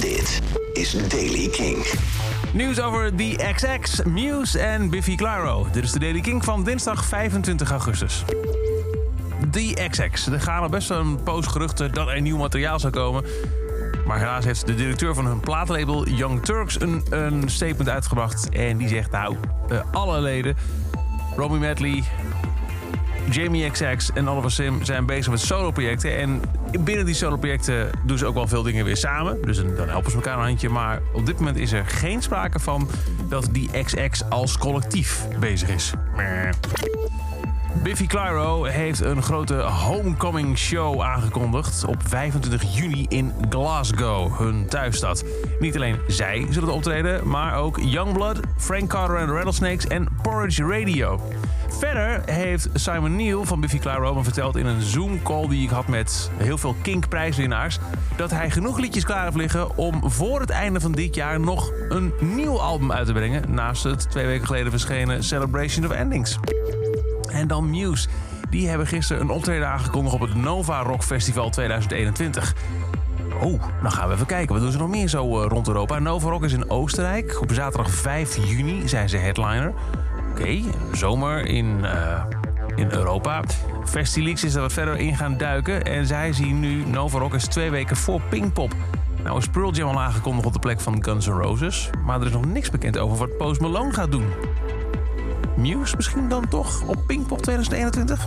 Dit is Daily King. Nieuws over The XX, Muse en Biffy Clyro. Dit is de Daily King van dinsdag 25 augustus. The XX. Er gaan al best wel een poos geruchten dat er nieuw materiaal zou komen. Maar helaas heeft de directeur van hun plaatlabel Young Turks een, een statement uitgebracht. En die zegt nou, eh, alle leden, Romy Medley, Jamie XX en Oliver Sim zijn bezig met solo-projecten. En binnen die solo-projecten doen ze ook wel veel dingen weer samen. Dus dan helpen ze elkaar een handje. Maar op dit moment is er geen sprake van dat die XX als collectief bezig is. Biffy Clyro heeft een grote homecoming show aangekondigd op 25 juni in Glasgow, hun thuisstad. Niet alleen zij zullen optreden, maar ook Youngblood, Frank Carter and the Rattlesnakes en Porridge Radio. Verder heeft Simon Neil van Biffy Clyro verteld in een Zoom-call die ik had met heel veel Kink-prijswinnaars... dat hij genoeg liedjes klaar heeft liggen om voor het einde van dit jaar nog een nieuw album uit te brengen... naast het twee weken geleden verschenen Celebration of Endings. En dan Muse. Die hebben gisteren een optreden aangekondigd op het Nova Rock Festival 2021. Oh, dan gaan we even kijken. Wat doen ze nog meer zo eh, rond Europa? Nova Rock is in Oostenrijk. Op zaterdag 5 juni zijn ze headliner. Oké, zomer in, eh, in Europa. Festileaks is er wat verder in gaan duiken. En zij zien nu Nova Rock is twee weken voor Pinkpop. Nou is Pearl Jam al aangekondigd op de plek van Guns N' Roses. Maar er is nog niks bekend over wat Post Malone gaat doen. Muse misschien dan toch op Pinkpop 2021?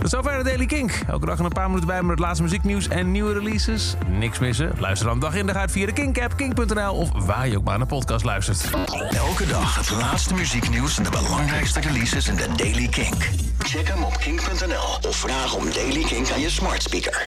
Tot zover de Daily Kink. Elke dag een paar minuten bij met het laatste muzieknieuws en nieuwe releases. Niks missen? Luister dan dag in dag uit via de Kink-app, kink.nl of waar je ook maar naar podcast luistert. Elke dag het laatste muzieknieuws en de belangrijkste releases in de Daily Kink. Check hem op kink.nl of vraag om Daily Kink aan je smart speaker.